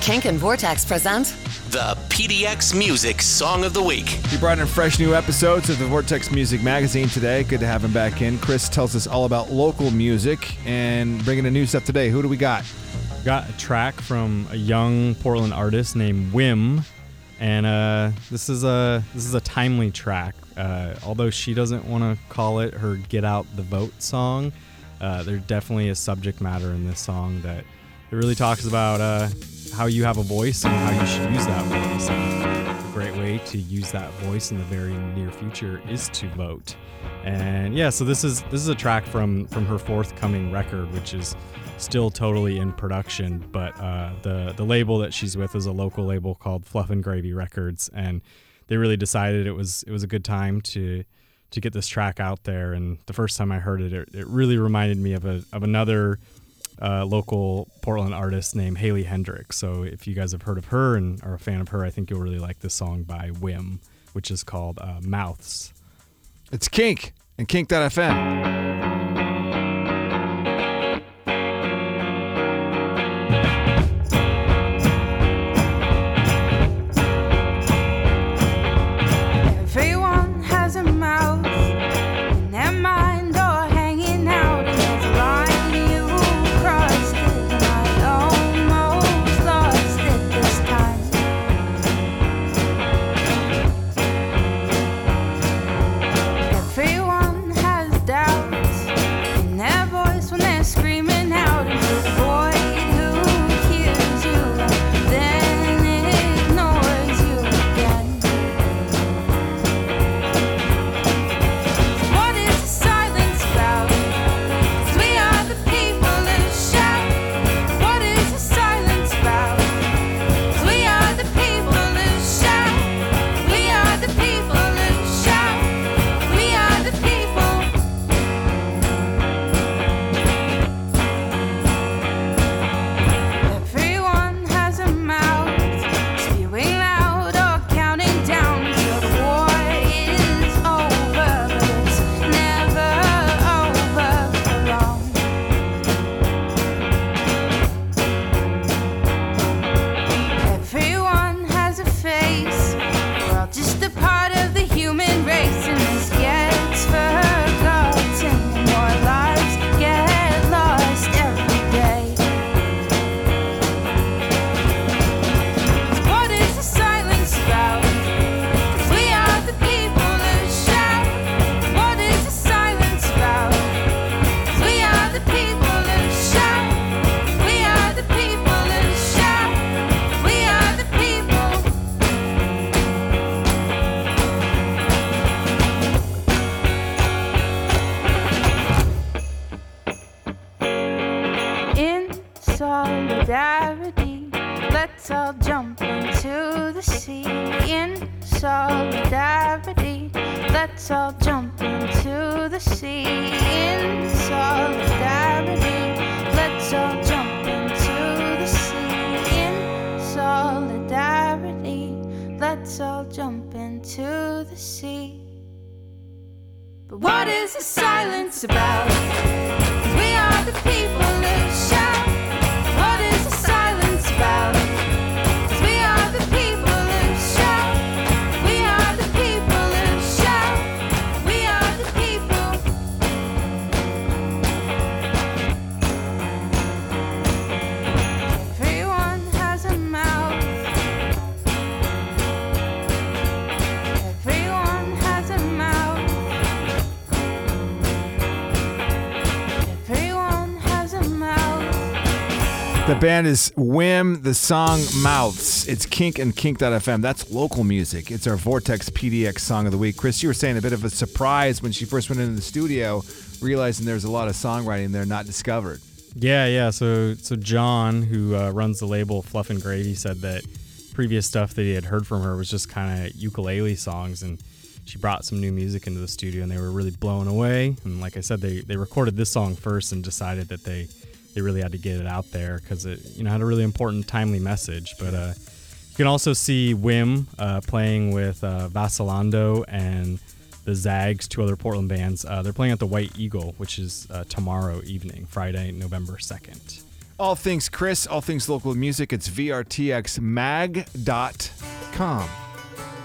Kink and Vortex present the PDX Music Song of the Week. We brought in fresh new episodes of the Vortex Music Magazine today. Good to have him back in. Chris tells us all about local music and bringing in new stuff today. Who do we got? Got a track from a young Portland artist named Whim, and uh, this is a this is a timely track. Uh, although she doesn't want to call it her "Get Out the Vote" song, uh, there's definitely a subject matter in this song that it really talks about uh, how you have a voice and how you should use that voice. And a great way to use that voice in the very near future is to vote. And yeah, so this is this is a track from from her forthcoming record, which is still totally in production. But uh, the the label that she's with is a local label called Fluff and Gravy Records, and they really decided it was it was a good time to to get this track out there. And the first time I heard it, it, it really reminded me of a of another uh, local Portland artist named Haley Heynderickx. So if you guys have heard of her and are a fan of her, I think you'll really like this song by Whim, which is called uh, Mouths. It's Kink and Kink.fm. solidarity, let's all jump into the sea. In solidarity, let's all jump into the sea. In solidarity, let's all jump into the sea. In solidarity, let's all jump into the sea. But what is the silence about? The band is Whim, the song Mouths. It's Kink and Kink.fm. That's local music. It's our Vortex PDX song of the week. Chris, you were saying a bit of a surprise when she first went into the studio, realizing there's a lot of songwriting there not discovered. Yeah, yeah. So so John, who uh, runs the label Fluff and Gravy, said that previous stuff that he had heard from her was just kind of ukulele songs, and she brought some new music into the studio, and they were really blown away. And like I said, they they recorded this song first and decided that they they really had to get it out there because it you know had a really important, timely message. But uh, you can also see Whim uh, playing with uh, Vacilando and the Zags, two other Portland bands. Uh, they're playing at the White Eagle, which is uh, tomorrow evening, Friday, November 2nd. All things Chris, all things local music, it's vrtxmag.com.